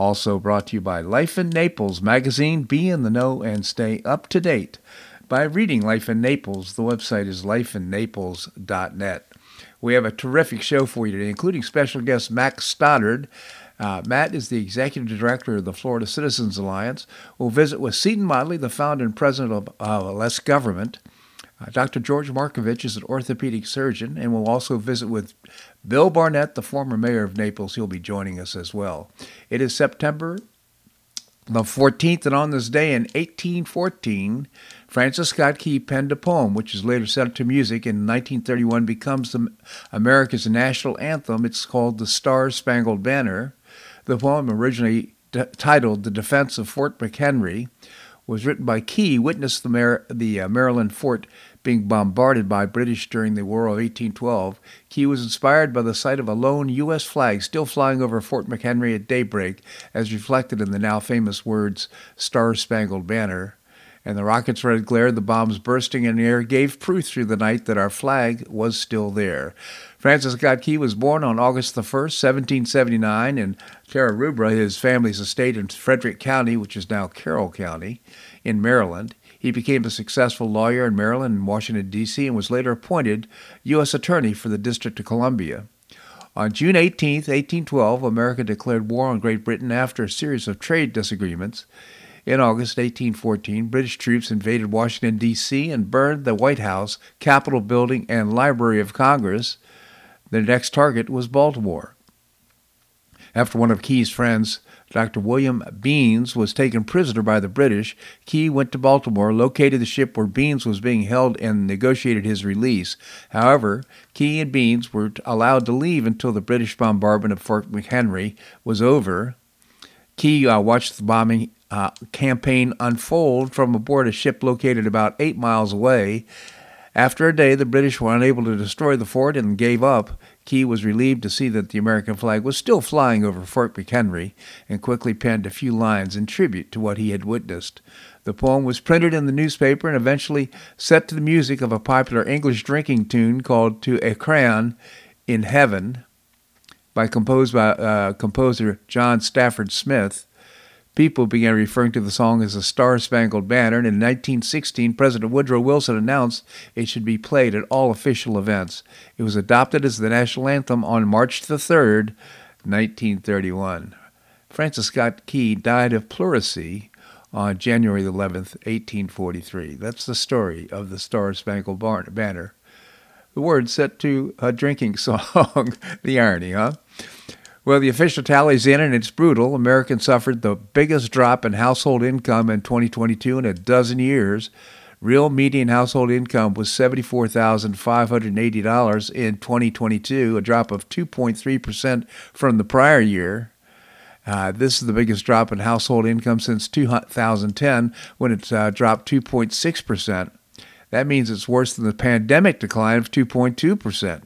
Also brought to you by Life in Naples magazine. Be in the know and stay up to date by reading Life in Naples. The website is lifeinnaples.net. We have a terrific show for you today, including special guest Mac Stoddard. Uh, Mac is the executive director of the Florida Citizens Alliance. We'll visit with Seton Motley, the founder and president of uh, Less Government. Uh, Dr. George Markovich is an orthopedic surgeon, and we'll also visit with Bill Barnett, the former mayor of Naples. He'll be joining us as well. It is September the 14th, and on this day in 1814, Francis Scott Key penned a poem which is later set to music and in 1931 becomes America's national anthem. It's called The Star Spangled Banner. The poem, originally d- titled The Defense of Fort McHenry, was written by Key, witnessed the, Mar- the uh, Maryland fort being bombarded by British during the War of 1812, Key was inspired by the sight of a lone U.S. flag still flying over Fort McHenry at daybreak, as reflected in the now famous words, Star Spangled Banner. And the rocket's red glare, the bombs bursting in the air, gave proof through the night that our flag was still there. Francis Scott Key was born on August the 1st, 1779, in Terra Rubra, his family's estate in Frederick County, which is now Carroll County, in Maryland. He became a successful lawyer in Maryland and Washington, D.C., and was later appointed U.S. Attorney for the District of Columbia. On June 18, 1812, America declared war on Great Britain after a series of trade disagreements. In August 1814, British troops invaded Washington, D.C., and burned the White House, Capitol Building, and Library of Congress. Their next target was Baltimore. After one of Key's friends Dr. William Beans was taken prisoner by the British. Key went to Baltimore, located the ship where Beans was being held, and negotiated his release. However, Key and Beans were allowed to leave until the British bombardment of Fort McHenry was over. Key uh, watched the bombing uh, campaign unfold from aboard a ship located about eight miles away. After a day, the British were unable to destroy the fort and gave up. Key was relieved to see that the American flag was still flying over Fort McHenry and quickly penned a few lines in tribute to what he had witnessed. The poem was printed in the newspaper and eventually set to the music of a popular English drinking tune called To Anacreon in Heaven by composed by uh, composer John Stafford Smith. People began referring to the song as the Star Spangled Banner, and in 1916, President Woodrow Wilson announced it should be played at all official events. It was adopted as the national anthem on March the 3rd, 1931. Francis Scott Key died of pleurisy on January 11th, 1843. That's the story of the Star Spangled Banner. The words set to a drinking song. the irony, huh? Well, the official tally's in and it's brutal. Americans suffered the biggest drop in household income in 2022 in a dozen years. Real median household income was $74,580 in 2022, a drop of 2.3% from the prior year. Uh, this is the biggest drop in household income since 2010, when it uh, dropped 2.6%. That means it's worse than the pandemic decline of 2.2%.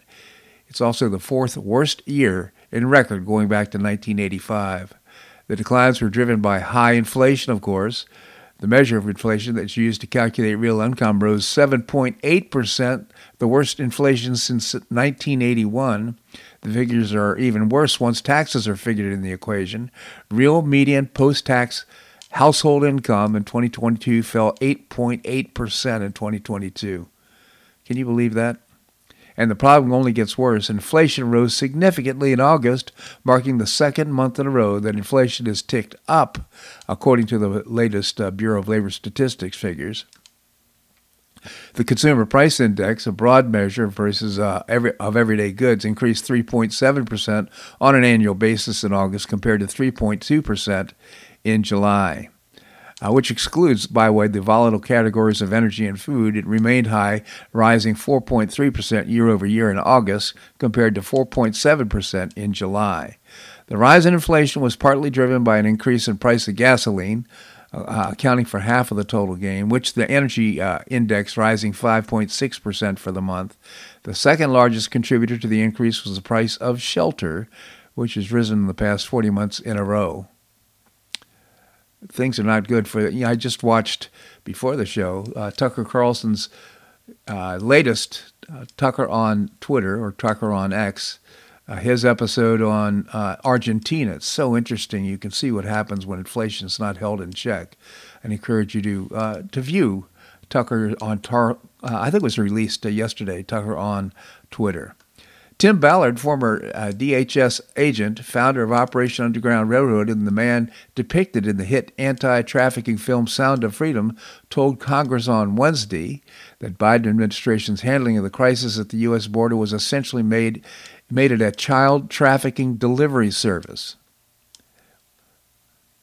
It's also the fourth worst year in record going back to 1985. The declines were driven by high inflation, of course. The measure of inflation that's used to calculate real income rose 7.8%, the worst inflation since 1981. The figures are even worse once taxes are figured in the equation. Real median post tax household income in 2022 fell 8.8% in 2022. Can you believe that? And the problem only gets worse. Inflation rose significantly in August, marking the second month in a row that inflation has ticked up, according to the latest uh, Bureau of Labor Statistics figures. The Consumer Price Index, a broad measure versus uh, every, of everyday goods, increased 3.7% on an annual basis in August compared to 3.2% in July uh, which excludes, by the way, the volatile categories of energy and food. It remained high, rising 4.3% year over year in August compared to 4.7% in July. The rise in inflation was partly driven by an increase in price of gasoline, uh, accounting for half of the total gain, which the energy uh, index rising 5.6% for the month. The second largest contributor to the increase was the price of shelter, which has risen in the past 40 months in a row. Things are not good for. You know, I just watched before the show uh, Tucker Carlson's uh, latest uh, Tucker on Twitter or Tucker on X uh, his episode on uh, Argentina. It's so interesting. You can see what happens when inflation is not held in check. I encourage you to to view Tucker on Tar. I think it was released yesterday. Tucker on Twitter. Tim Ballard, former uh, DHS agent, founder of Operation Underground Railroad, and the man depicted in the hit anti trafficking film Sound of Freedom, told Congress on Wednesday that Biden administration's handling of the crisis at the U.S. border was essentially made made it a child trafficking delivery service.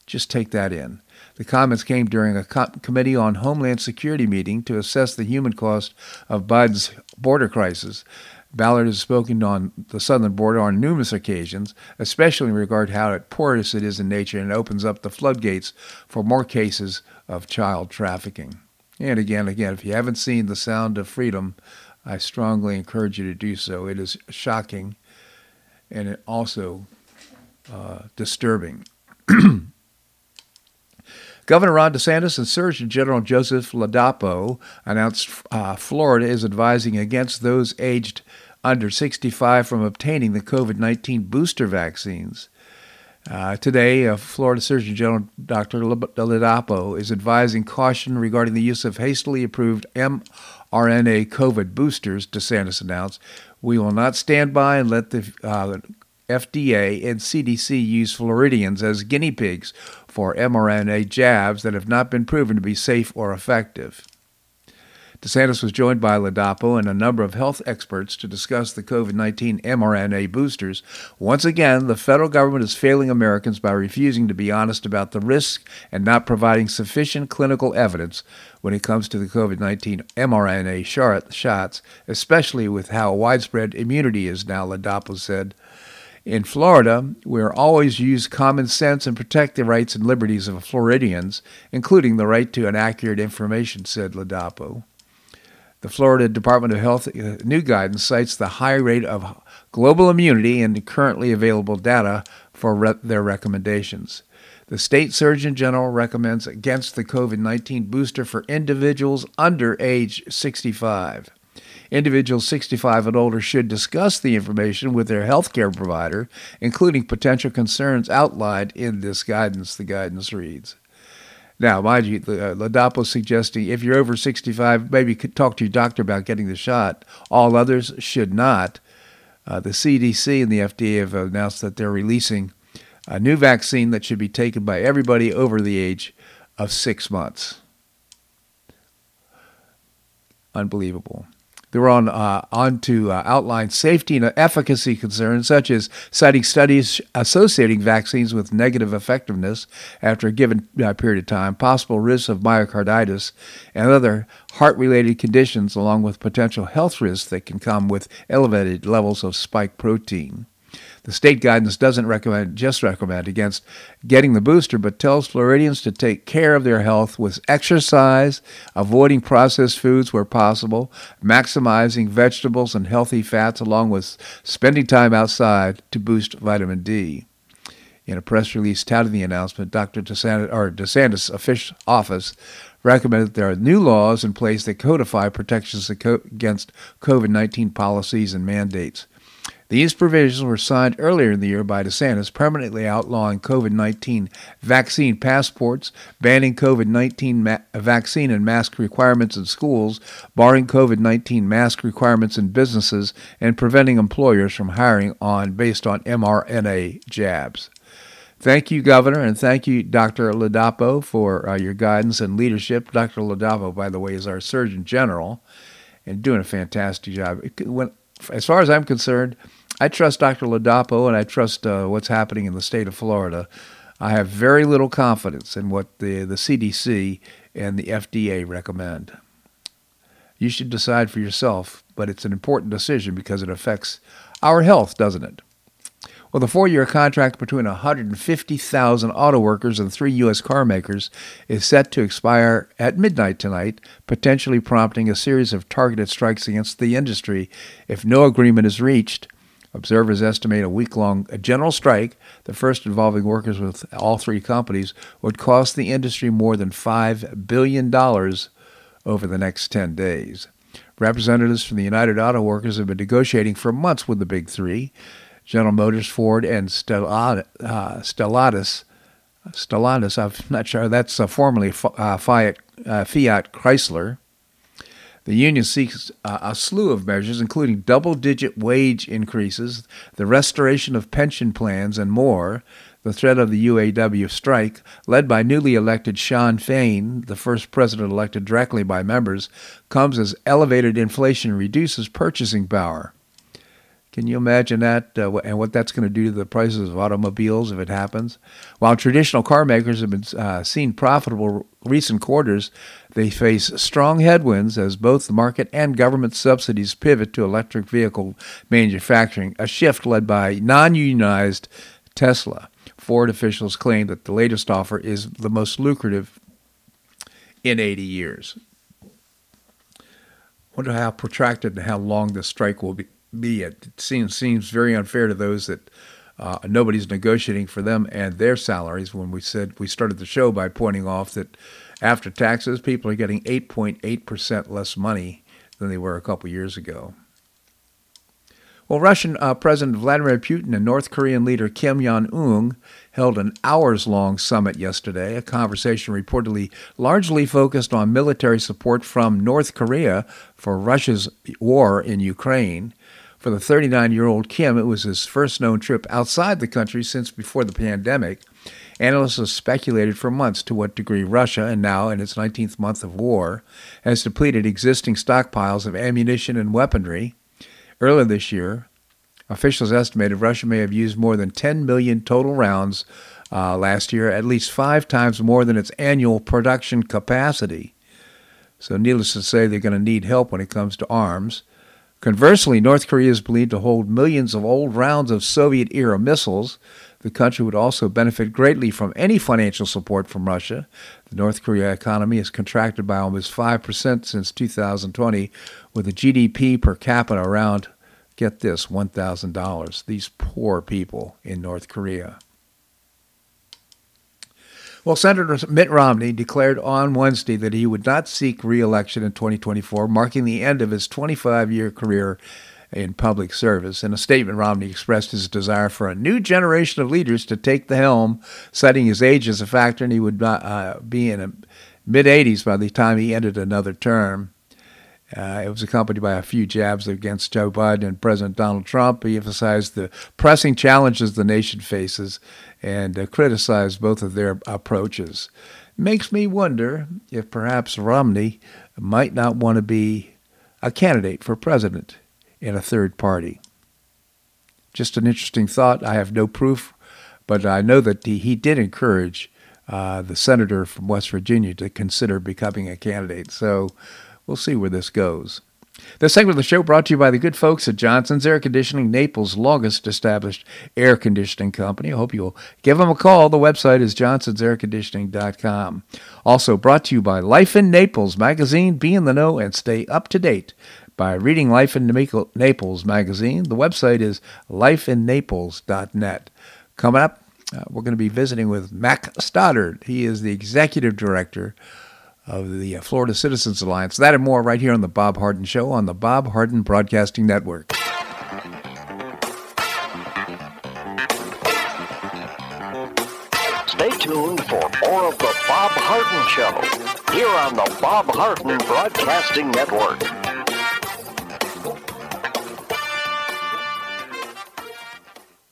Just take that in. The comments came during a co- Committee on Homeland Security meeting to assess the human cost of Biden's border crisis. Ballard has spoken on the southern border on numerous occasions, especially in regard to how porous it is in nature and opens up the floodgates for more cases of child trafficking. And again, again, if you haven't seen The Sound of Freedom, I strongly encourage you to do so. It is shocking and it also uh, disturbing. Governor Ron DeSantis and Surgeon General Joseph Ladapo announced uh, Florida is advising against those aged under 65 from obtaining the COVID 19 booster vaccines. Uh, today, uh, Florida Surgeon General Dr. Ladapo is advising caution regarding the use of hastily approved mRNA COVID boosters, DeSantis announced. We will not stand by and let the uh, FDA and CDC use Floridians as guinea pigs for mRNA jabs that have not been proven to be safe or effective. DeSantis was joined by Ladapo and a number of health experts to discuss the COVID 19 mRNA boosters. Once again, the federal government is failing Americans by refusing to be honest about the risk and not providing sufficient clinical evidence when it comes to the COVID 19 mRNA shots, especially with how widespread immunity is now, Ladapo said. In Florida, we are always use common sense and protect the rights and liberties of Floridians, including the right to an accurate information, said Ladapo. The Florida Department of Health uh, new guidance cites the high rate of global immunity and currently available data for re- their recommendations. The state surgeon general recommends against the COVID 19 booster for individuals under age 65. Individuals 65 and older should discuss the information with their health care provider, including potential concerns outlined in this guidance, the guidance reads. Now, mind you, uh, Ladapo suggesting if you're over 65, maybe talk to your doctor about getting the shot. All others should not. Uh, the CDC and the FDA have announced that they're releasing a new vaccine that should be taken by everybody over the age of six months. Unbelievable. They were on, uh, on to uh, outline safety and efficacy concerns, such as citing studies associating vaccines with negative effectiveness after a given uh, period of time, possible risks of myocarditis, and other heart related conditions, along with potential health risks that can come with elevated levels of spike protein. The state guidance doesn't recommend just recommend against getting the booster, but tells Floridians to take care of their health with exercise, avoiding processed foods where possible, maximizing vegetables and healthy fats, along with spending time outside to boost vitamin D. In a press release touting the announcement, Dr. DeSantis, or DeSantis' official office recommended that there are new laws in place that codify protections against COVID 19 policies and mandates. These provisions were signed earlier in the year by DeSantis, permanently outlawing COVID 19 vaccine passports, banning COVID 19 ma- vaccine and mask requirements in schools, barring COVID 19 mask requirements in businesses, and preventing employers from hiring on based on mRNA jabs. Thank you, Governor, and thank you, Dr. Ladapo, for uh, your guidance and leadership. Dr. Ladapo, by the way, is our Surgeon General and doing a fantastic job. When, as far as I'm concerned, I trust Dr. Ladapo and I trust uh, what's happening in the state of Florida. I have very little confidence in what the, the CDC and the FDA recommend. You should decide for yourself, but it's an important decision because it affects our health, doesn't it? Well, the four year contract between 150,000 auto workers and three U.S. car makers is set to expire at midnight tonight, potentially prompting a series of targeted strikes against the industry if no agreement is reached. Observers estimate a week long general strike, the first involving workers with all three companies, would cost the industry more than $5 billion over the next 10 days. Representatives from the United Auto Workers have been negotiating for months with the Big Three. General Motors, Ford, and Stellantis. Uh, Stellantis, I'm not sure, that's uh, formerly uh, Fiat Chrysler. The union seeks a slew of measures, including double digit wage increases, the restoration of pension plans, and more. The threat of the UAW strike, led by newly elected Shawn Fain, the first president elected directly by members, comes as elevated inflation reduces purchasing power. Can you imagine that uh, and what that's going to do to the prices of automobiles if it happens? While traditional car makers have been uh, seen profitable recent quarters, they face strong headwinds as both the market and government subsidies pivot to electric vehicle manufacturing, a shift led by non unionized Tesla. Ford officials claim that the latest offer is the most lucrative in 80 years. Wonder how protracted and how long this strike will be it. It seems seems very unfair to those that uh, nobody's negotiating for them and their salaries. When we said we started the show by pointing off that after taxes, people are getting 8.8 percent less money than they were a couple years ago. Well, Russian uh, President Vladimir Putin and North Korean leader Kim Jong Un held an hours long summit yesterday, a conversation reportedly largely focused on military support from North Korea for Russia's war in Ukraine. For the 39 year old Kim, it was his first known trip outside the country since before the pandemic. Analysts have speculated for months to what degree Russia, and now in its 19th month of war, has depleted existing stockpiles of ammunition and weaponry. Earlier this year, officials estimated Russia may have used more than 10 million total rounds uh, last year, at least five times more than its annual production capacity. So, needless to say, they're going to need help when it comes to arms. Conversely, North Korea is believed to hold millions of old rounds of Soviet era missiles. The country would also benefit greatly from any financial support from Russia. The North Korea economy has contracted by almost 5% since 2020, with a GDP per capita around, get this, $1,000. These poor people in North Korea. Well, Senator Mitt Romney declared on Wednesday that he would not seek reelection in 2024, marking the end of his 25 year career in public service. In a statement, Romney expressed his desire for a new generation of leaders to take the helm, citing his age as a factor, and he would uh, be in the mid 80s by the time he ended another term. Uh, it was accompanied by a few jabs against Joe Biden and President Donald Trump. He emphasized the pressing challenges the nation faces and uh, criticized both of their approaches. Makes me wonder if perhaps Romney might not want to be a candidate for president in a third party. Just an interesting thought. I have no proof, but I know that he, he did encourage uh, the senator from West Virginia to consider becoming a candidate. So We'll see where this goes. This segment of the show brought to you by the good folks at Johnson's Air Conditioning, Naples' longest established air conditioning company. I hope you'll give them a call. The website is johnsonsairconditioning.com. Also brought to you by Life in Naples magazine. Be in the know and stay up to date by reading Life in Naples magazine. The website is lifeinnaples.net. Coming up, uh, we're going to be visiting with Mac Stoddard. He is the executive director of the uh, Florida Citizens Alliance. That and more right here on The Bob Harden Show on the Bob Harden Broadcasting Network. Stay tuned for more of The Bob Harden Show here on the Bob Harden Broadcasting Network.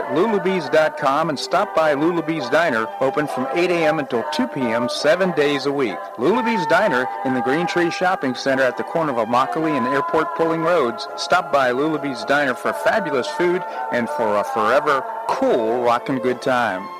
at lulabees.com and stop by Lulabee's Diner, open from 8 a.m. until 2 p.m. seven days a week. Lulabee's Diner in the Green Tree Shopping Center at the corner of Immokalee and Airport Pulling Roads. Stop by Lulabee's Diner for fabulous food and for a forever cool rockin' good time.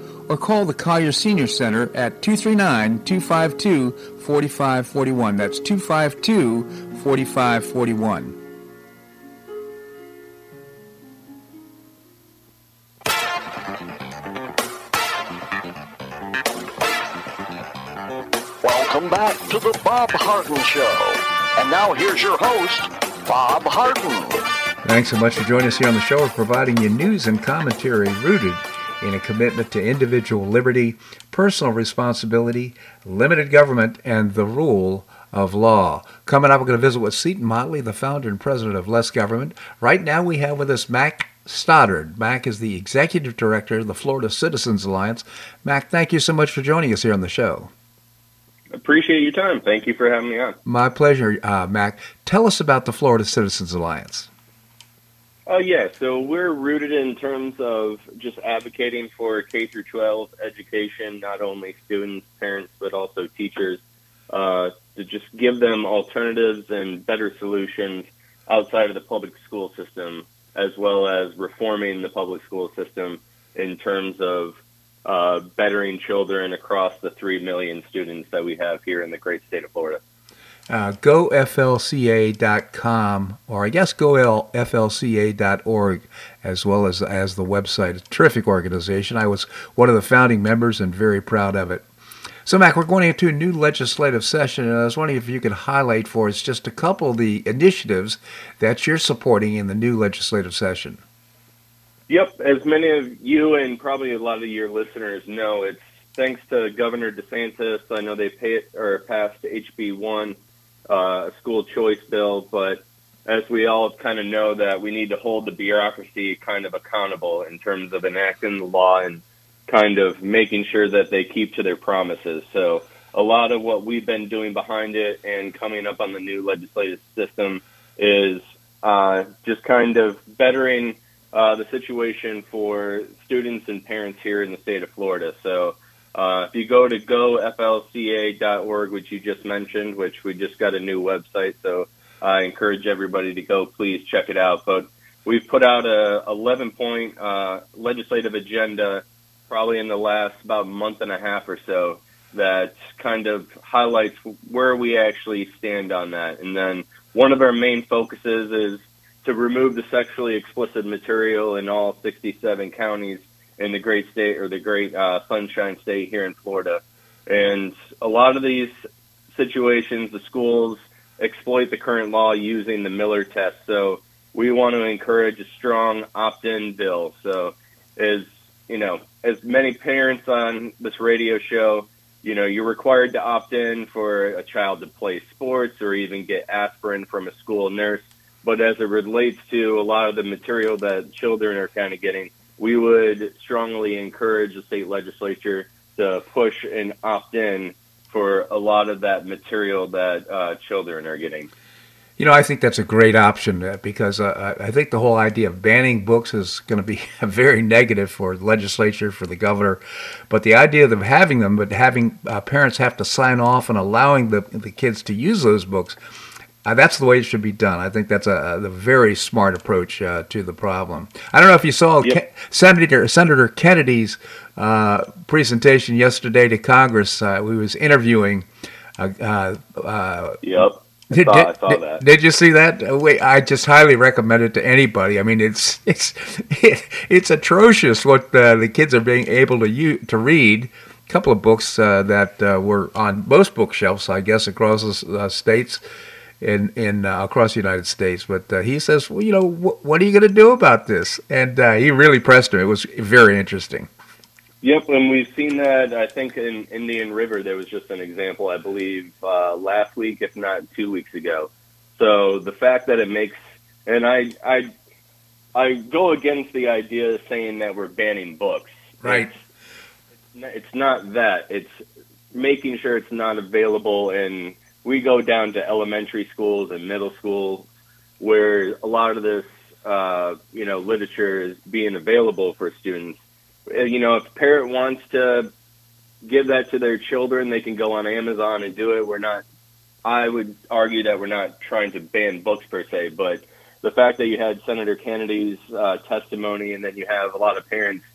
Or call the Collier Senior Center at 239 252 4541. That's 252 4541. Welcome back to the Bob Harden Show. And now here's your host, Bob Harden. Thanks so much for joining us here on the show. We're providing you news and commentary rooted in a commitment to individual liberty, personal responsibility, limited government, and the rule of law. Coming up, we're going to visit with Seton Motley, the founder and president of Less Government. Right now, we have with us Mac Stoddard. Mac is the executive director of the Florida Citizens Alliance. Mac, thank you so much for joining us here on the show. Appreciate your time. Thank you for having me on. My pleasure, uh, Mac. Tell us about the Florida Citizens Alliance. Oh yeah, so we're rooted in terms of just advocating for K through 12 education, not only students, parents, but also teachers, uh, to just give them alternatives and better solutions outside of the public school system, as well as reforming the public school system in terms of uh, bettering children across the 3 million students that we have here in the great state of Florida. Uh, goflca.com, or I guess goflca.org, as well as, as the website. A terrific organization. I was one of the founding members and very proud of it. So, Mac, we're going into a new legislative session, and I was wondering if you could highlight for us just a couple of the initiatives that you're supporting in the new legislative session. Yep, as many of you and probably a lot of your listeners know, it's thanks to Governor DeSantis. I know they pay it, or passed HB one, uh, school choice bill, but as we all kind of know that we need to hold the bureaucracy kind of accountable in terms of enacting the law and kind of making sure that they keep to their promises. So a lot of what we've been doing behind it and coming up on the new legislative system is uh, just kind of bettering uh, the situation for students and parents here in the state of Florida. So uh, if you go to goflca.org, which you just mentioned, which we just got a new website, so I encourage everybody to go. Please check it out. But we've put out a 11 point uh, legislative agenda probably in the last about month and a half or so that kind of highlights where we actually stand on that. And then one of our main focuses is to remove the sexually explicit material in all 67 counties in the great state or the great uh, sunshine state here in Florida. And a lot of these situations, the schools exploit the current law using the Miller test. So we want to encourage a strong opt-in bill. So as you know, as many parents on this radio show, you know, you're required to opt in for a child to play sports or even get aspirin from a school nurse. But as it relates to a lot of the material that children are kind of getting, we would strongly encourage the state legislature to push and opt in for a lot of that material that uh, children are getting. You know, I think that's a great option uh, because uh, I think the whole idea of banning books is going to be very negative for the legislature, for the governor. But the idea of having them, but having uh, parents have to sign off and allowing the, the kids to use those books, uh, that's the way it should be done. I think that's a, a very smart approach uh, to the problem. I don't know if you saw yep. Ke- Senator Senator Kennedy's uh, presentation yesterday to Congress. Uh, we was interviewing. Uh, uh, yep. Did, saw, did, did, did, you see that? Wait, I just highly recommend it to anybody. I mean, it's it's it, it's atrocious what the kids are being able to use, to read. A couple of books that were on most bookshelves, I guess, across the states in in uh, across the United States. But uh, he says, well, you know, wh- what are you going to do about this? And uh, he really pressed him. It was very interesting. Yep, and we've seen that. I think in Indian River there was just an example. I believe uh, last week, if not two weeks ago. So the fact that it makes and I I I go against the idea of saying that we're banning books. Right. It's, it's not that. It's making sure it's not available in we go down to elementary schools and middle schools where a lot of this, uh, you know, literature is being available for students. Uh, you know, if a parent wants to give that to their children, they can go on Amazon and do it. We're not, I would argue that we're not trying to ban books per se, but the fact that you had Senator Kennedy's uh, testimony and then you have a lot of parents,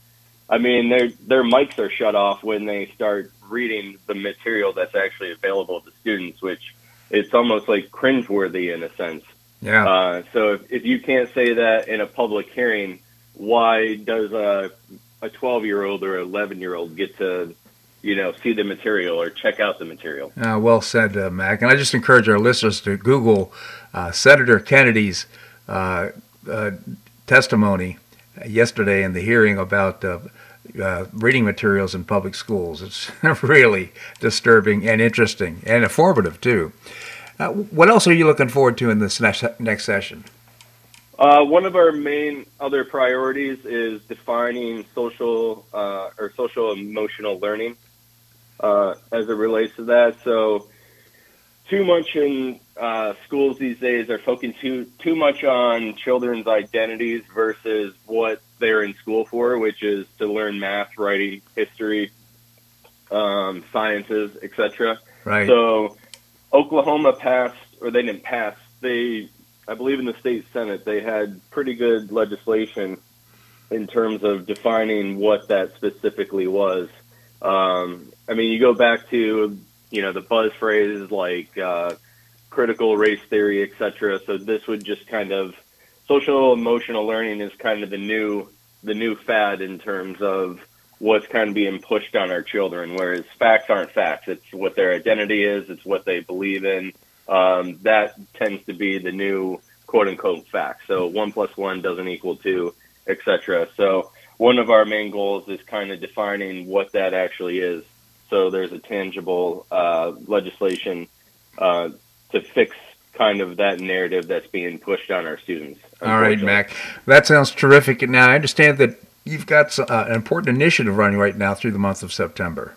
I mean, their their mics are shut off when they start reading the material that's actually available to students, which it's almost like cringeworthy in a sense. Yeah. Uh, so if, if you can't say that in a public hearing, why does a a 12 year old or 11 year old get to you know see the material or check out the material uh, well said uh, mac and i just encourage our listeners to google uh, senator kennedy's uh, uh, testimony yesterday in the hearing about uh, reading materials in public schools. It's really disturbing and interesting and informative too. Uh, what else are you looking forward to in this next next session? Uh, one of our main other priorities is defining social uh, or social emotional learning uh, as it relates to that. So, too much in uh, schools these days are focusing too too much on children's identities versus what they're in school for, which is to learn math, writing, history, um, sciences, etc. Right. So Oklahoma passed, or they didn't pass. They, I believe, in the state senate, they had pretty good legislation in terms of defining what that specifically was. Um, I mean, you go back to you know the buzz phrases like uh, critical race theory, etc. So this would just kind of social emotional learning is kind of the new the new fad in terms of what's kind of being pushed on our children. Whereas facts aren't facts; it's what their identity is, it's what they believe in. Um, that tends to be the new quote unquote fact. So one plus one doesn't equal two, etc. So one of our main goals is kind of defining what that actually is. So there's a tangible uh, legislation uh, to fix kind of that narrative that's being pushed on our students. All right, Mac. That sounds terrific. Now, I understand that you've got uh, an important initiative running right now through the month of September.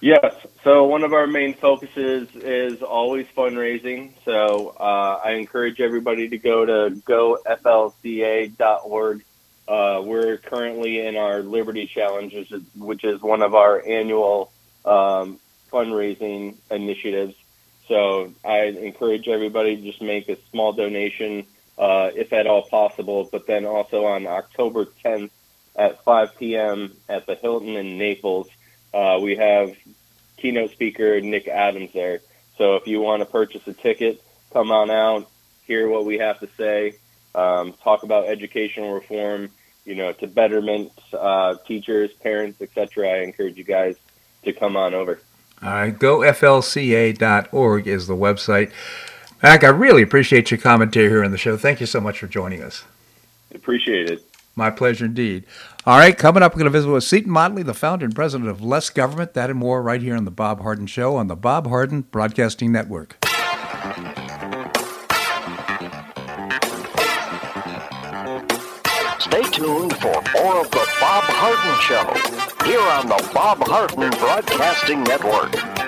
Yes. So one of our main focuses is always fundraising. So uh, I encourage everybody to go to goflca.org. Uh, we're currently in our Liberty Challenge, which is, which is one of our annual um, fundraising initiatives. So I encourage everybody to just make a small donation, uh, if at all possible. But then also on October 10th at 5 p.m. at the Hilton in Naples, uh, we have keynote speaker Nick Adams there. So if you want to purchase a ticket, come on out, hear what we have to say, um, talk about educational reform, you know, to betterment uh, teachers, parents, etc. I encourage you guys to come on over. All right, goflca.org is the website. Mac, I really appreciate your commentary here on the show. Thank you so much for joining us. Appreciate it. My pleasure indeed. All right, coming up, we're going to visit with Seton Motley, the founder and president of Less Government. That and more right here on The Bob Harden Show on the Bob Harden Broadcasting Network. Stay tuned for more of the Bob Harden Show here on the Bob Harden Broadcasting Network.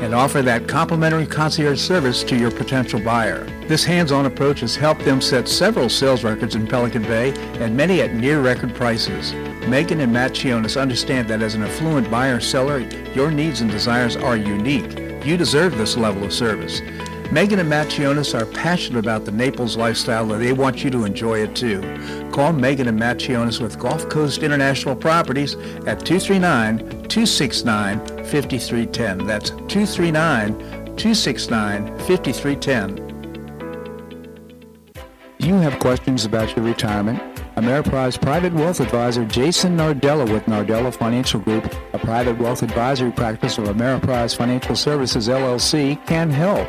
and offer that complimentary concierge service to your potential buyer. This hands-on approach has helped them set several sales records in Pelican Bay and many at near record prices. Megan and Matt Chionis understand that as an affluent buyer seller, your needs and desires are unique. You deserve this level of service. Megan and Matt Chionis are passionate about the Naples lifestyle and they want you to enjoy it too. Call Megan and Matt Chionis with Gulf Coast International Properties at 239-269-5310. That's 239-269-5310. You have questions about your retirement? Ameriprise Private Wealth Advisor Jason Nardella with Nardella Financial Group, a private wealth advisory practice of Ameriprise Financial Services LLC, can help.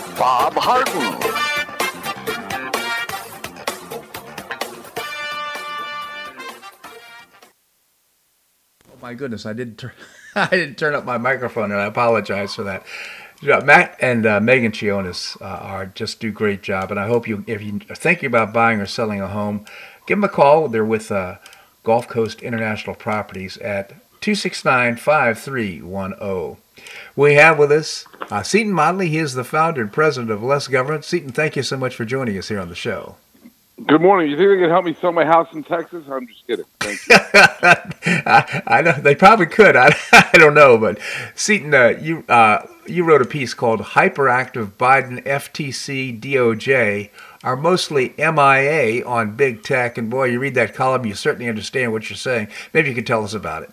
Bob Harden. Oh my goodness, I didn't turn I didn't turn up my microphone, and I apologize for that. Matt and uh, Megan Chionis uh, are just do great job, and I hope you, if you are thinking about buying or selling a home, give them a call. They're with uh, Gulf Coast International Properties at 269-5310. We have with us uh, Seton Motley. He is the founder and president of Less Government. Seton, thank you so much for joining us here on the show. Good morning. You think they can help me sell my house in Texas? I'm just kidding. Thank you. I, I know they probably could. I, I don't know, but Seton, uh, you uh, you wrote a piece called "Hyperactive Biden FTC DOJ are mostly MIA on big tech." And boy, you read that column, you certainly understand what you're saying. Maybe you could tell us about it.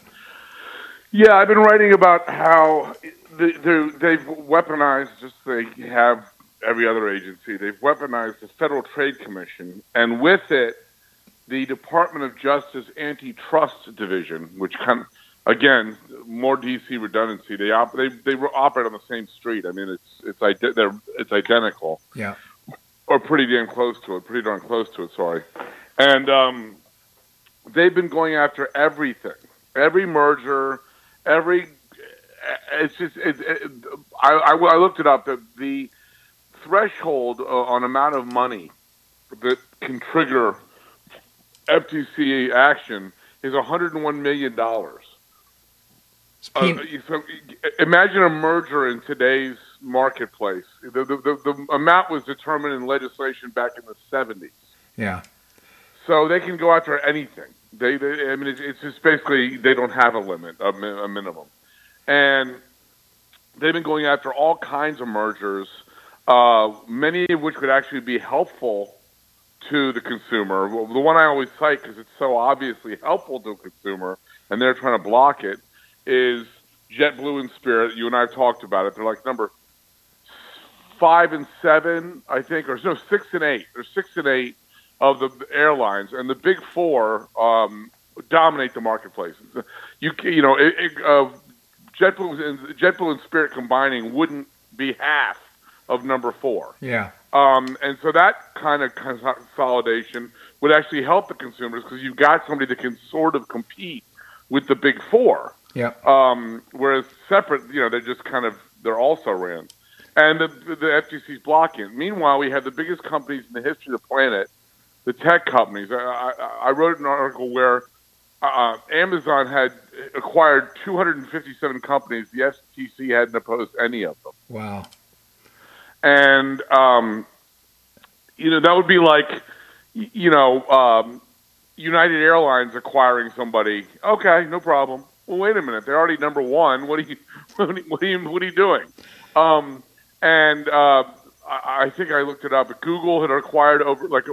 Yeah, I've been writing about how they, they've weaponized, just they have every other agency, they've weaponized the Federal Trade Commission, and with it, the Department of Justice Antitrust Division, which kind of, again, more DC redundancy. They op- they they operate on the same street. I mean, it's it's ide- they're it's identical. Yeah. Or pretty damn close to it. Pretty darn close to it. Sorry. And um, they've been going after everything, every merger, every. It's just it, it, I, I I looked it up. The, the threshold uh, on amount of money that can trigger FTC action is 101 million dollars. Uh, so imagine a merger in today's marketplace. The, the, the, the, amount was determined in legislation back in the 70s. Yeah. So they can go after anything. They, they I mean, it's, it's just basically they don't have a limit, a, a minimum, and they've been going after all kinds of mergers, uh, many of which could actually be helpful to the consumer. The one I always cite because it's so obviously helpful to a consumer, and they're trying to block it, is JetBlue and Spirit. You and I have talked about it. They're like number five and seven, I think, or no, six and eight. They're six and eight of the airlines, and the big four um, dominate the marketplace. You you know, it, it, uh, JetBlue and JetBlue and Spirit combining wouldn't be half of number four. Yeah. Um, and so that kind of consolidation would actually help the consumers because you've got somebody that can sort of compete with the big four. Yeah. Um, whereas separate, you know, they're just kind of they're also ran. and the the FTC's blocking. Meanwhile, we have the biggest companies in the history of the planet, the tech companies. I, I, I wrote an article where uh, Amazon had acquired 257 companies. The FTC hadn't opposed any of them. Wow. And um, you know that would be like, you know, um, United Airlines acquiring somebody. Okay, no problem. Well, wait a minute. They're already number one. What are you? What are you? What are you doing? Um, and uh, I, I think I looked it up. But Google had acquired over like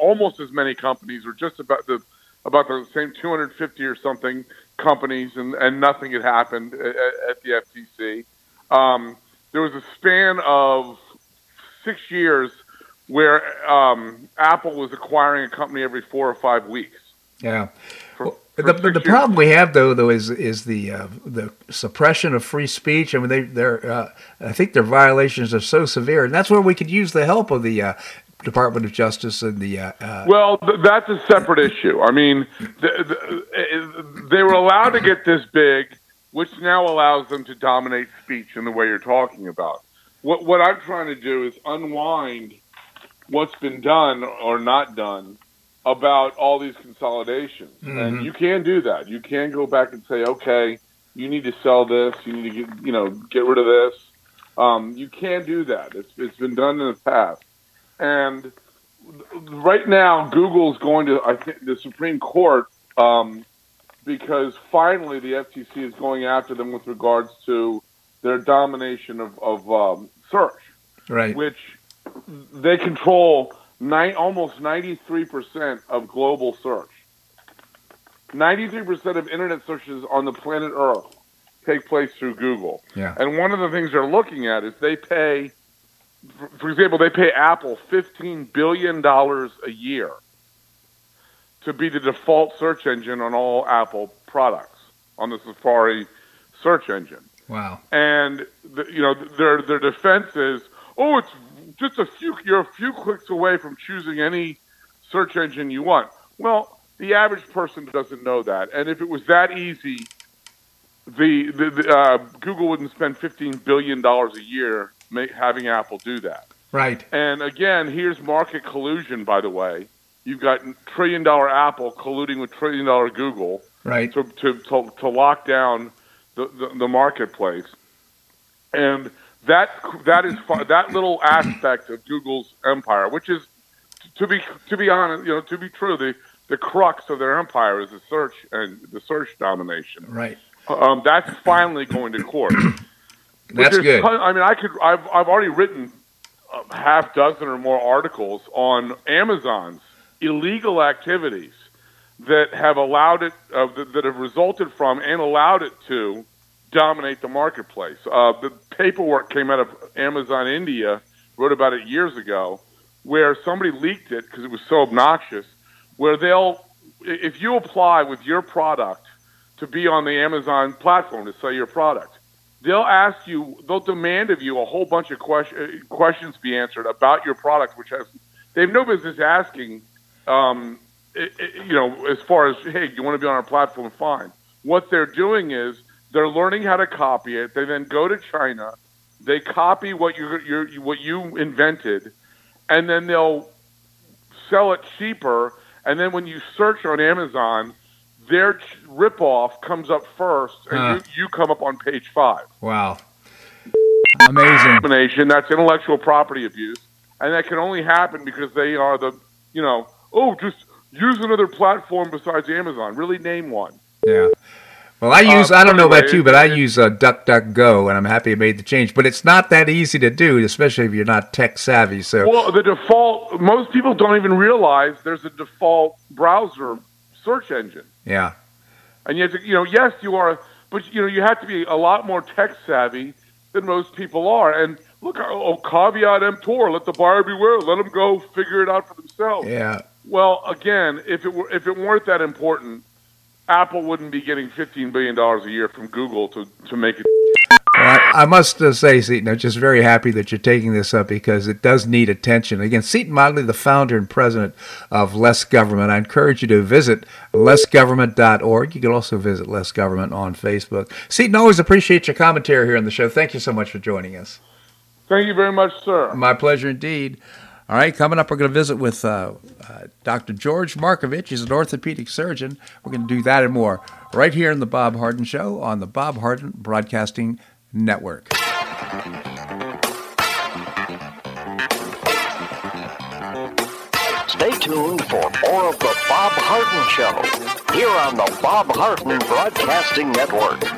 almost as many companies, or just about the about the same 250 or something companies, and, and nothing had happened at, at the FTC. Um, there was a span of six years where um, Apple was acquiring a company every four or five weeks. Yeah. For, Well, the, six the problem we have though though is is the uh, the suppression of free speech. I mean, they they're uh, I think their violations are so severe, and that's where we could use the help of the uh, Department of Justice and the. Uh, uh, Well, th- that's a separate issue. I mean, th- th- they were allowed to get this big, which now allows them to dominate speech in the way you're talking about. What what I'm trying to do is unwind what's been done or not done about all these consolidations, and you can do that. You can go back and say, okay, you need to sell this, you need to get, you know get rid of this. Um, you can do that. It's it's been done in the past, and right now Google's going to I think the Supreme Court um, because finally the FTC is going after them with regards to their domination of, of um, search, right. which they control nine, almost 93% of global search. 93% of internet searches on the planet Earth take place through Google. Yeah. And one of the things they're looking at is they pay, for- example, they pay Apple $15 billion a year to be the default search engine on all Apple products on the Safari search engine. Wow. And the, you know their their defense is, oh, it's just a few. You're a few clicks away from choosing any search engine you want. Well, the average person doesn't know that, and if it was that easy, the, the, the uh, Google wouldn't spend 15 billion dollars a year ma- having Apple do that. Right. And again, here's market collusion. By the way, you've got trillion dollar Apple colluding with trillion dollar Google Right. to, to, to, to lock down the, the, the marketplace. And that that is that little aspect of Google's empire, which is to be to be honest, you know, to be true, the the crux of their empire is the search and the search domination. Right. Um, that's finally going to court. That's good. I mean, I could. I've I've already written a half dozen or more articles on Amazon's illegal activities that have allowed it, uh, that, that have resulted from and allowed it to dominate the marketplace. Uh, the paperwork came out of Amazon India, wrote about it years ago, where somebody leaked it because it was so obnoxious. Where they'll, if you apply with your product to be on the Amazon platform to sell your product, they'll ask you, they'll demand of you a whole bunch of question, questions be answered about your product, which has they have no business asking. Um, it, it- you know, as far as hey, you want to be on our platform? Fine. What they're doing is they're learning how to copy it. They then go to China, they copy what you what you invented, and then they'll sell it cheaper. And then when you search on Amazon, their ch- ripoff comes up first, and Huh. you, you come up on page five. Wow. Amazing. That's intellectual property abuse, and that can only happen because they are the, you know, oh, just use another platform besides Amazon. Really, name one. Yeah. Well, I use, Uh, I don't know about you, but I use uh, DuckDuckGo, and I'm happy I made the change. But it's not that easy to do, especially if you're not tech savvy. So, Well, the default, most people don't even realize there's a default browser search engine. yeah. And yet, you know, yes, you are, but you know, you have to be a lot more tech savvy than most people are. And look, oh, caveat emptor, let the buyer beware. Let them go figure it out for themselves. Yeah. Well, again, if it were if it weren't that important, Apple wouldn't be getting fifteen billion dollars a year from Google to to make it. Well, I, I must uh, say, Seton, I'm just very happy that you're taking this up because it does need attention. Again, Seton Motley, the founder and president of Less Government. I encourage you to visit lessgovernment.org. You can also visit Less Government on Facebook. Seton, always appreciate your commentary here on the show. Thank you so much for joining us. Thank you very much, sir. My pleasure indeed. All right, coming up, we're going to visit with uh, uh, Dr. George Markovich. He's an orthopedic surgeon. We're going to do that and more right here in the Bob Harden Show on the Bob Harden Broadcasting Network. Stay tuned for more of the Bob Harden Show here on the Bob Harden Broadcasting Network.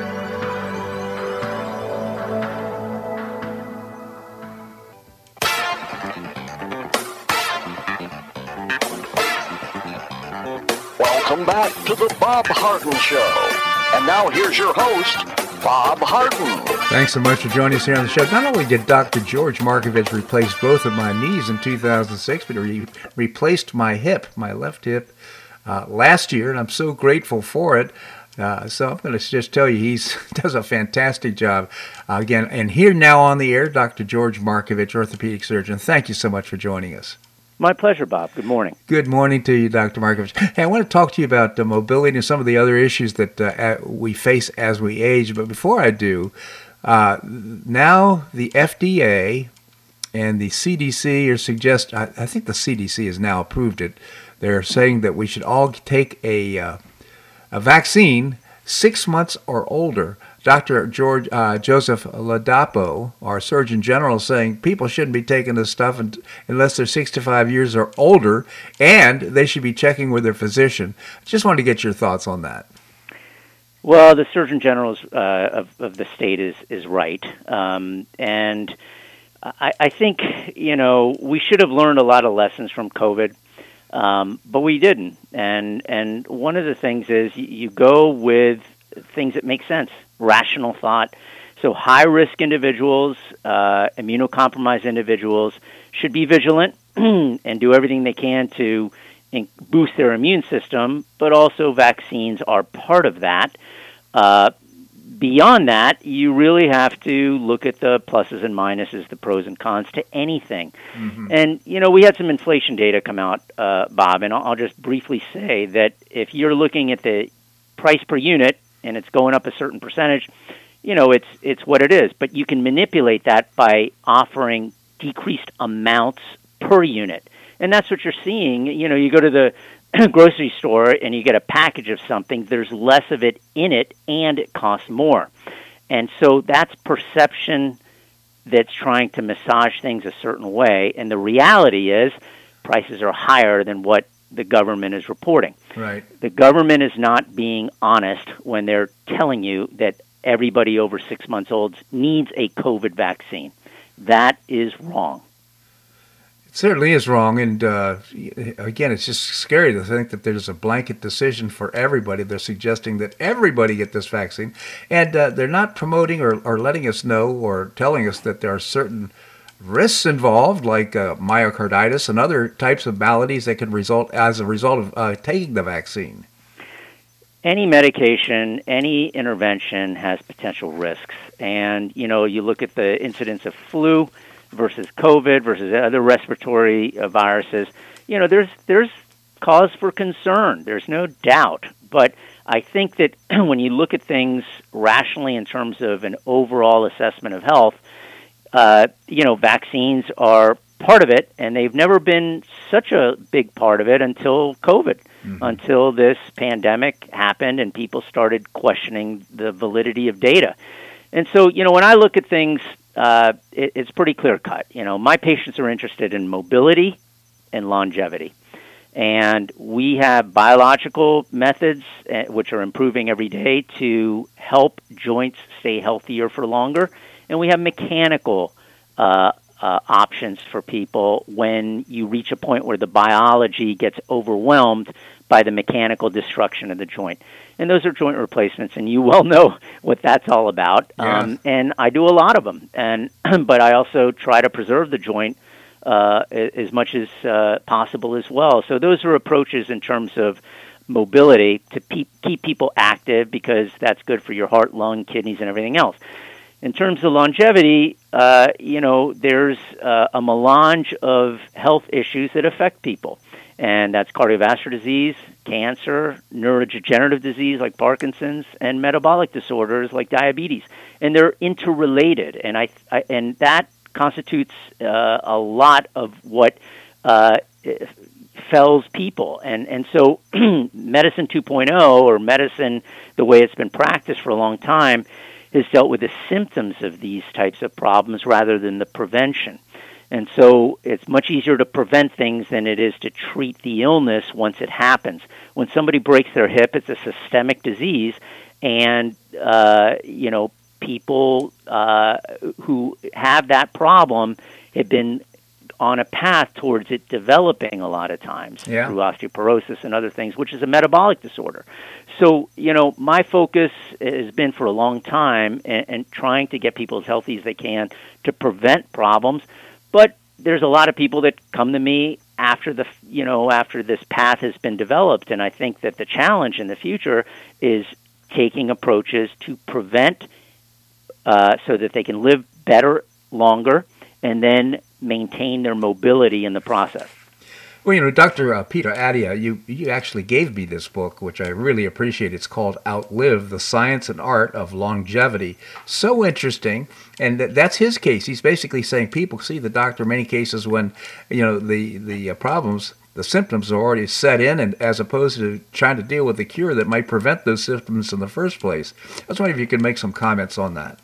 Bob Harden Show. And now here's your host, Bob Harden. Thanks so much for joining us here on the show. Not only did Dr. George Markovich replace both of my knees in 2006, but he replaced my hip, my left hip, uh, last year, and I'm so grateful for it. Uh, so I'm going to just tell you, he does a fantastic job. Uh, again, and here now on the air, Dr. George Markovich, orthopedic surgeon. Thank you so much for joining us. My pleasure, Bob. Good morning. Good morning to you, Dr. Markovich. Hey, I want to talk to you about uh, mobility and some of the other issues that uh, we face as we age. But before I do, uh, now the FDA and the CDC are suggest. I, I, think the CDC has now approved it. They're saying that we should all take a uh, a vaccine six months or older. Dr. George uh, Joseph Ladapo, our Surgeon General, saying people shouldn't be taking this stuff unless they're 65 years or older, and they should be checking with their physician. Just wanted to get your thoughts on that. Well, the Surgeon General uh, of, of, the state is is right, um, and I, I, think you know we should have learned a lot of lessons from COVID. Um, but we didn't, and and one of the things is you go with things that make sense, rational thought. So high risk individuals, uh, immunocompromised individuals, should be vigilant and do everything they can to boost their immune system. But also vaccines are part of that. Uh, beyond that, you really have to look at the pluses and minuses, the pros and cons to anything. Mm-hmm. And, you know, we had some inflation data come out, uh, Bob, and I'll, I'll just briefly say that if you're looking at the price per unit and it's going up a certain percentage, you know, it's, it's what it is. But you can manipulate that by offering decreased amounts per unit. And that's what you're seeing. You know, you go to the grocery store and you get a package of something, there's less of it in it and it costs more. And so that's perception that's trying to massage things a certain way. And the reality is prices are higher than what the government is reporting. Right. The government is not being honest when they're telling you that everybody over six months old needs a COVID vaccine. That is wrong. It certainly is wrong, and uh, again, it's just scary to think that there's a blanket decision for everybody. They're suggesting that everybody get this vaccine, and uh, they're not promoting or, or letting us know or telling us that there are certain risks involved, like uh, myocarditis and other types of maladies that can result as a result of uh, taking the vaccine. Any medication, any intervention has potential risks, and you know, you look at the incidence of flu versus COVID versus other respiratory uh, viruses, you know, there's there's cause for concern. There's no doubt, but I think that when you look at things rationally in terms of an overall assessment of health, uh, you know, vaccines are part of it, and they've never been such a big part of it until COVID, mm-hmm. until this pandemic happened and people started questioning the validity of data. And so, you know, when I look at things uh, it, it's pretty clear cut. You know, my patients are interested in mobility and longevity. And we have biological methods uh, which are improving every day to help joints stay healthier for longer. And we have mechanical uh, uh, options for people when you reach a point where the biology gets overwhelmed by the mechanical destruction of the joint and those are joint replacements, and you well know what that's all about. Yeah. Um, and I do a lot of them, and but I also try to preserve the joint uh, as much as uh, possible as well. So those are approaches in terms of mobility to pe- keep people active because that's good for your heart, lung, kidneys, and everything else. In terms of longevity, uh, you know, there's uh, a melange of health issues that affect people. And that's cardiovascular disease, cancer, neurodegenerative disease like Parkinson's, and metabolic disorders like diabetes, and they're interrelated, and I, I and that constitutes uh, a lot of what uh, fells people, and and so medicine 2.0 or medicine the way it's been practiced for a long time has dealt with the symptoms of these types of problems rather than the prevention. And so it's much easier to prevent things than it is to treat the illness once it happens. When somebody breaks their hip, it's a systemic disease, and uh, you know people uh, who have that problem have been on a path towards it developing a lot of times yeah. through osteoporosis and other things, which is a metabolic disorder. So, you know, my focus has been for a long time and, and trying to get people as healthy as they can to prevent problems but there's a lot of people that come to me after the you know after this path has been developed, and I think that the challenge in the future is taking approaches to prevent uh, so that they can live better longer and then maintain their mobility in the process. Well, you know, Dr. Uh, Peter Attia, you, you actually gave me this book, which I really appreciate. It's called Outlive the Science and Art of Longevity. So interesting. And th- that's his case. He's basically saying people see the doctor in many cases when, you know, the, the uh, problems, the symptoms are already set in, and as opposed to trying to deal with the cure that might prevent those symptoms in the first place. I was wondering if you could make some comments on that.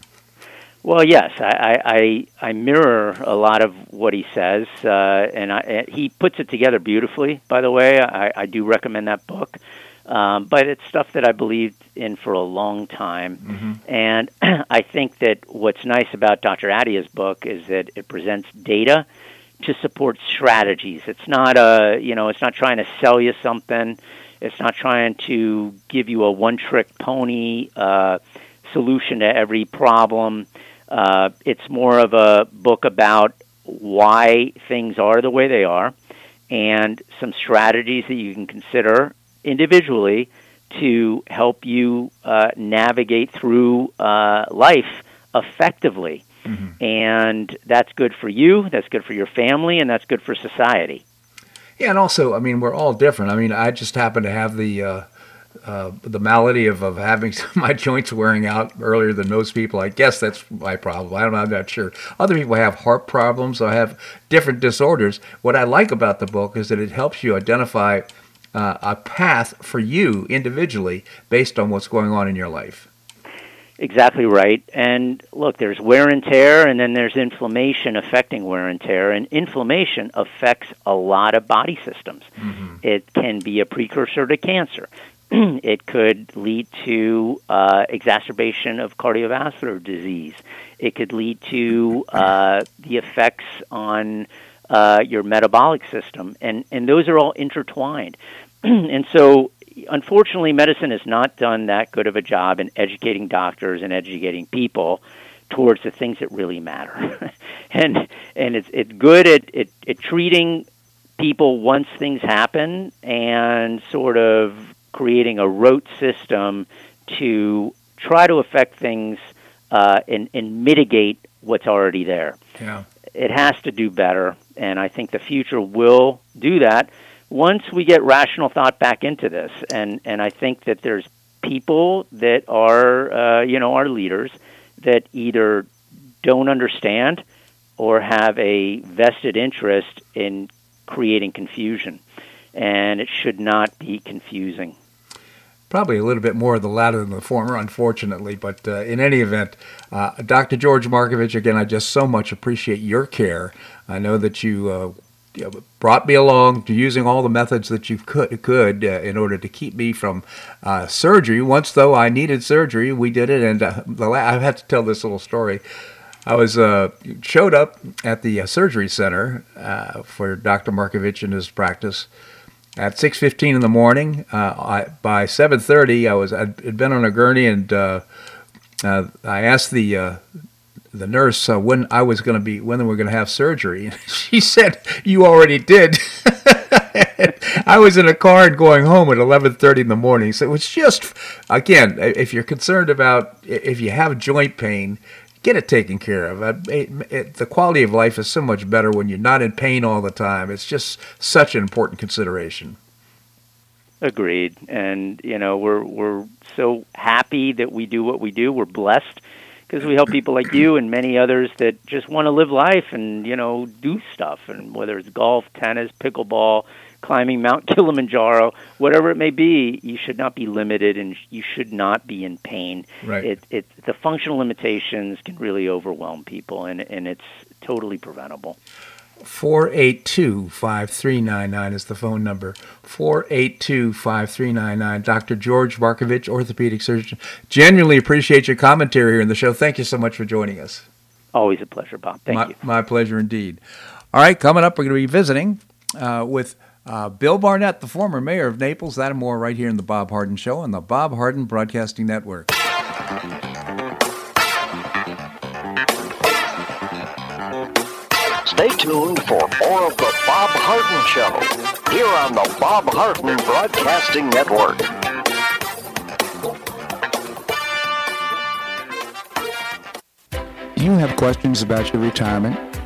Well, yes, I, I, I mirror a lot of what he says, uh, and I, he puts it together beautifully. By the way, I, I do recommend that book, um, but it's stuff that I believed in for a long time, mm-hmm. and I think that what's nice about Dr. Attia's book is that it presents data to support strategies. It's not a you know, it's not trying to sell you something. It's not trying to give you a one-trick pony uh, solution to every problem uh, it's more of a book about why things are the way they are and some strategies that you can consider individually to help you uh, navigate through uh, life effectively. Mm-hmm. And that's good for you, that's good for your family, and that's good for society. Yeah, and also, I mean, we're all different. I mean, I just happen to have the uh, the malady of, of having my joints wearing out earlier than most people. I guess that's my problem. I don't know, I'm not sure. Other people have heart problems or have different disorders. What I like about the book is that it helps you identify uh, a path for you individually based on what's going on in your life. Exactly right. And look, there's wear and tear, and then there's inflammation affecting wear and tear. And inflammation affects a lot of body systems. Mm-hmm. It can be a precursor to cancer it could lead to uh, exacerbation of cardiovascular disease. It could lead to uh, the effects on uh, your metabolic system, and and those are all intertwined. and so, unfortunately, medicine has not done that good of a job in educating doctors and educating people towards the things that really matter. and and it's it's good at, at, at treating people once things happen and sort of creating a rote system to try to affect things uh, and, and mitigate what's already there. Yeah. It has to do better, and I think the future will do that once we get rational thought back into this. And and I think that there's people that are uh, you know our leaders that either don't understand or have a vested interest in creating confusion, and it should not be confusing. Probably a little bit more of the latter than the former, unfortunately. But uh, in any event, uh, Dr. George Markovich, again, I just so much appreciate your care. I know that you, uh, you know, brought me along to using all the methods that you could, could uh, in order to keep me from uh, surgery. Once, though, I needed surgery, we did it. And uh, la- I have to tell this little story. I was uh, showed up at the uh, surgery center uh, for Dr. Markovich and his practice at 6:15 in the morning. Uh, I, by 7:30, I was I'd been on a gurney, and uh, uh, I asked the the nurse uh, when I was going to be when we were going to have surgery. she said, "You already did." I was in a car and going home at 11:30 in the morning. So it was just again, if you're concerned about if you have joint pain, get it taken care of. Uh, it, it, the quality of life is so much better when you're not in pain all the time. It's just such an important consideration. Agreed. And you know, we're we're so happy that we do what we do. We're blessed because we help people like you and many others that just want to live life and you know do stuff and whether it's golf, tennis, pickleball, climbing Mount Kilimanjaro, whatever it may be, you should not be limited and you should not be in pain. Right. It, it the functional limitations can really overwhelm people and and it's totally preventable. 482 5399 is the phone number. 482 5399. Dr. George Markovich, orthopedic surgeon. Genuinely appreciate your commentary here in the show. Thank you so much for joining us. Always a pleasure, Bob. Thank my, you. My pleasure indeed. All right, coming up, we're going to be visiting uh, with uh, Bill Barnett, the former mayor of Naples. That and more right here in the Bob Harden Show on the Bob Harden Broadcasting Network. Stay tuned for more of the Bob Harden Show here on the Bob Harden Broadcasting Network. You have questions about your retirement?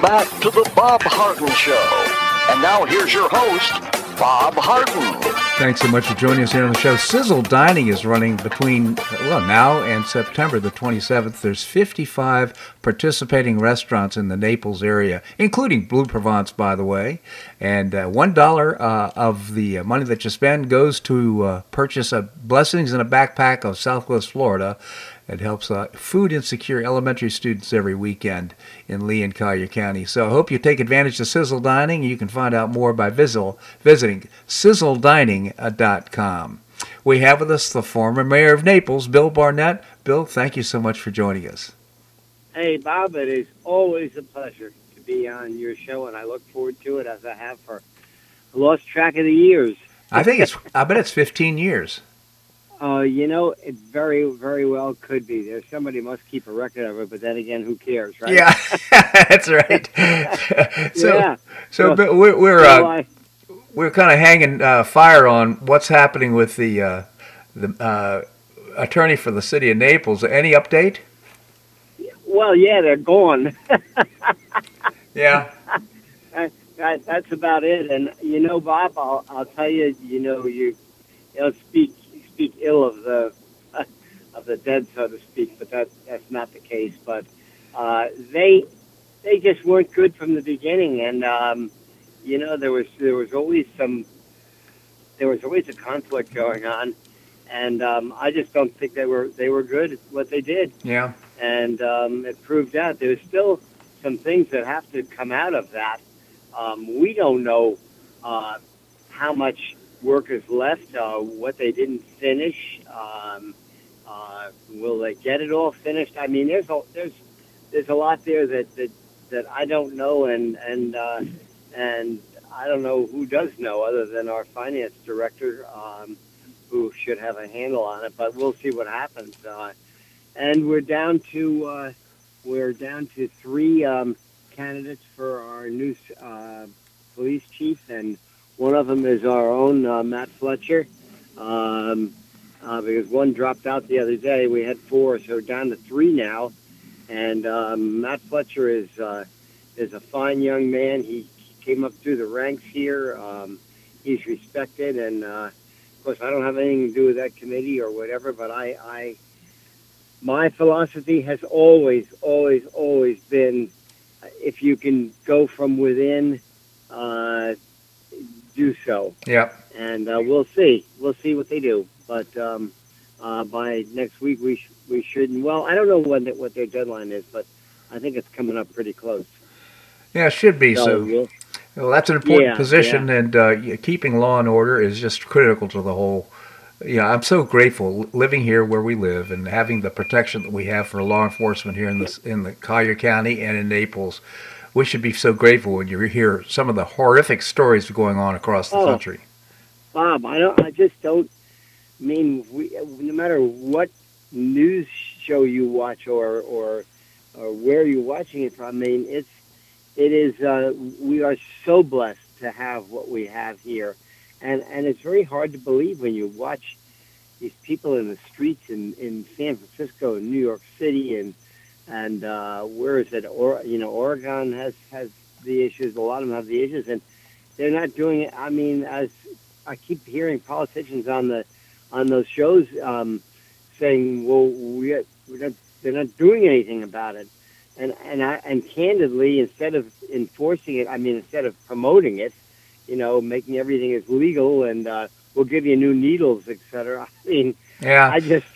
Welcome back to the Bob Harden Show. And now here's your host, Bob Harden. Thanks so much for joining us here on the show. Sizzle Dining is running between, well, now and September the 27th. There's 55 participating restaurants in the Naples area, including Blue Provence, by the way. And uh, $1 uh, of the money that you spend goes to uh, purchase a Blessings in a Backpack of Southwest Florida. It helps uh, food insecure elementary students every weekend in Lee and Collier County. So I hope you take advantage of Sizzle Dining. You can find out more by visiting sizzledining.com. We have with us the former mayor of Naples, Bill Barnett. Bill, thank you so much for joining us. Hey, Bob, it is always a pleasure to be on your show, and I look forward to it as I have for lost track of the years. I think it's, I bet it's 15 years. Uh, you know, it very, very well could be. There's somebody must keep a record of it, but then again, who cares, right? Yeah, that's right. so, yeah. so, So- we're we're, So uh, I- we're kind of hanging uh, fire on what's happening with the uh, the uh, attorney for the city of Naples. Any update? well, yeah, they're gone. Yeah. that, that's about it. And you know, Bob, I'll, I'll tell you, you know, you, you know, speak speak ill of the of the dead, so to speak, but that that's not the case. But uh, they they just weren't good from the beginning, and um, you know, there was there was always some there was always a conflict going on, and um, I just don't think they were they were good at what they did Yeah. and um, it proved out there's still some things that have to come out of that. Um, we don't know uh, how much work is left, uh, what they didn't finish. Um, uh, will they get it all finished? I mean, there's a, there's there's a lot there that that, that I don't know, and and uh, and I don't know who does know other than our finance director, um, who should have a handle on it. But we'll see what happens. Uh, and we're down to uh, we're down to three um, candidates for our new uh, police chief, and one of them is our own uh, Matt Fletcher. Um, uh, because one dropped out the other day, we had four, so down to three now. And um, Matt Fletcher is uh, is a fine young man. He, he came up through the ranks here. Um, he's respected, and uh, of course, I don't have anything to do with that committee or whatever. But I, I my philosophy has always, always, always been uh, if you can go from within, uh, do so. Yeah. And uh, we'll see. We'll see what they do. But um, uh, by next week, we sh- we should. Well, I don't know when that, what their deadline is, but I think it's coming up pretty close. Yeah, it should be. So So, we'll, well, that's an important Yeah, position, and uh, keeping law and order is just critical to the whole. Yeah, I'm so grateful living here where we live and having the protection that we have for law enforcement here in this in the Collier County and in Naples. We should be so grateful when you hear some of the horrific stories going on across the Oh. country. Bob, I don't. I just don't mean we. No matter what news show you watch or or or where you're watching it from, I mean it's it is. Uh, we are so blessed to have what we have here, and and it's very hard to believe when you watch these people in the streets in in San Francisco and New York City and and uh, where is it? Or you know, Oregon has has the issues. A lot of them have the issues, and they're not doing it. I mean, as I keep hearing politicians on the on those shows um, saying, "Well, we we're not, they're not doing anything about it," and and I and candidly, instead of enforcing it, I mean, instead of promoting it, you know, making everything as legal and uh, we'll give you new needles, etc. I mean, Yeah. I just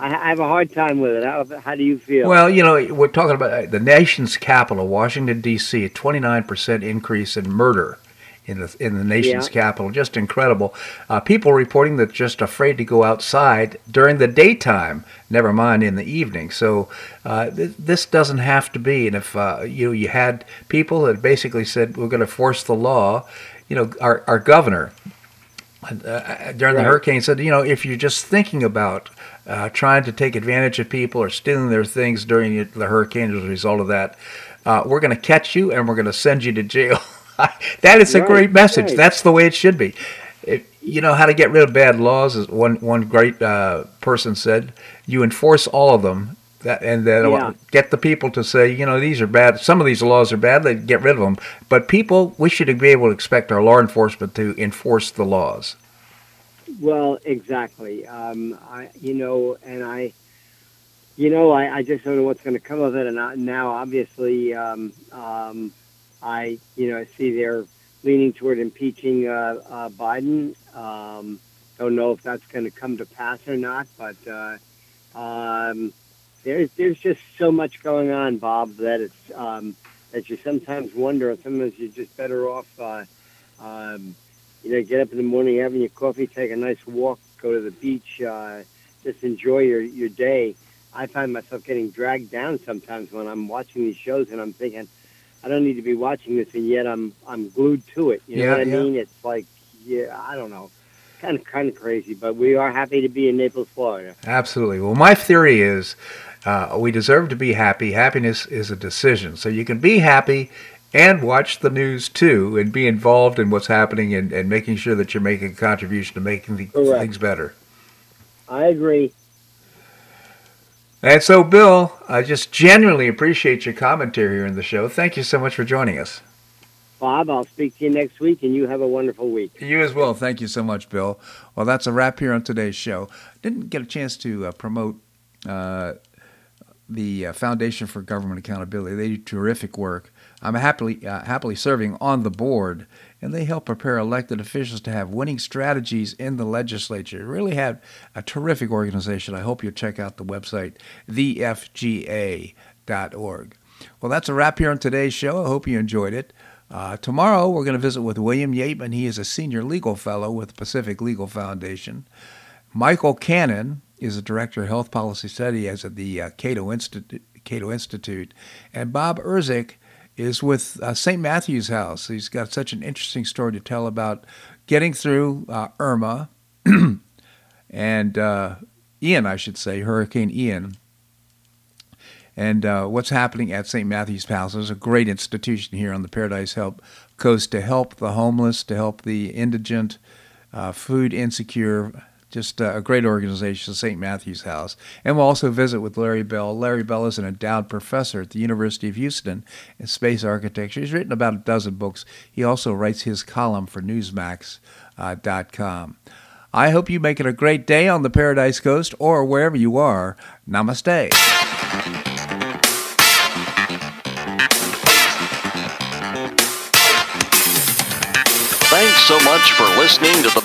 I I have a hard time with it. How, how do you feel? Well, you know, we're talking about uh, the nation's capital, Washington D.C. A 29% increase in murder in the in the nation's Yeah. capital, just incredible. Uh, people reporting that just afraid to go outside during the daytime, never mind in the evening. So uh, th- this doesn't have to be. And if uh, you you had people that basically said we're going to force the law, you know, our our governor uh, during the hurricane said, you know, if you're just thinking about uh, trying to take advantage of people or stealing their things during the hurricane as a result of that, uh, we're going to catch you and we're going to send you to jail. that is a great message. right. That's the way it should be. It, you know how to get rid of bad laws? Is one one great uh, person said, you enforce all of them, that, and that'll Yeah. get the people to say, you know, these are bad. Some of these laws are bad. They get rid of them. But people, we should be able to expect our law enforcement to enforce the laws. Well, exactly. Um, I, you know, and I, you know, I, I just don't know what's going to come of it. And I, now, obviously, um, um, I, you know, I see they're leaning toward impeaching uh, uh, Biden. Um, don't know if that's going to come to pass or not, but uh, um, there's there's just so much going on, Bob, that it's um, that you sometimes wonder. Sometimes you're just better off. Uh, um, you know, get up in the morning, having your coffee, take a nice walk, go to the beach, uh, just enjoy your, your day. I find myself getting dragged down sometimes when I'm watching these shows and I'm thinking, I don't need to be watching this, and yet I'm I'm glued to it. You know Yeah, what I yeah. mean? It's like, yeah, I don't know, kind of kind of crazy, but we are happy to be in Naples, Florida. Absolutely. Well, my theory is uh, we deserve to be happy. Happiness is a decision. So you can be happy and watch the news too and be involved in what's happening and, and making sure that you're making a contribution to making the, things better. I agree. And so, Bill, I just genuinely appreciate your commentary here in the show. Thank you so much for joining us. Bob, I'll speak to you next week, and you have a wonderful week. You as well. Thank you so much, Bill. Well, that's a wrap here on today's show. Didn't get a chance to uh, promote uh, the uh, Foundation for Government Accountability. They do terrific work. I'm happily uh, happily serving on the board, and they help prepare elected officials to have winning strategies in the legislature. Really have a terrific organization. I hope you'll check out the website, thefga.org. Well, that's a wrap here on today's show. I hope you enjoyed it. Uh, tomorrow, we're going to visit with William Yeatman. He is a senior legal fellow with Pacific Legal Foundation. Michael Cannon is a director of health policy studies at the uh, Cato, Cato Institute. And Bob Irzyk is with uh, St. Matthew's House. He's got such an interesting story to tell about getting through uh, Irma and uh, Ian, I should say, Hurricane Ian and uh, what's happening at St. Matthew's House. There's a great institution here on the Paradise Help Coast to help the homeless, to help the indigent, uh, food insecure. Just uh, a great organization, St. Matthew's House. And we'll also visit with Larry Bell. Larry Bell is an endowed professor at the University of Houston in space architecture. He's written about a dozen books. He also writes his column for Newsmax.com. I hope you make it a great day on the Paradise Coast or wherever you are. Namaste. Thanks so much for listening to The